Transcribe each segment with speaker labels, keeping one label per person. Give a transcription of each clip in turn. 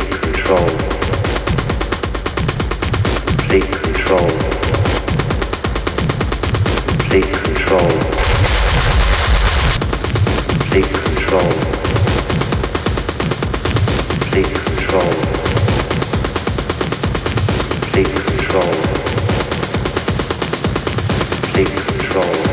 Speaker 1: Take control. Take control. Take control. Take control. Take control. Take control. Take control.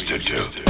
Speaker 2: used to do.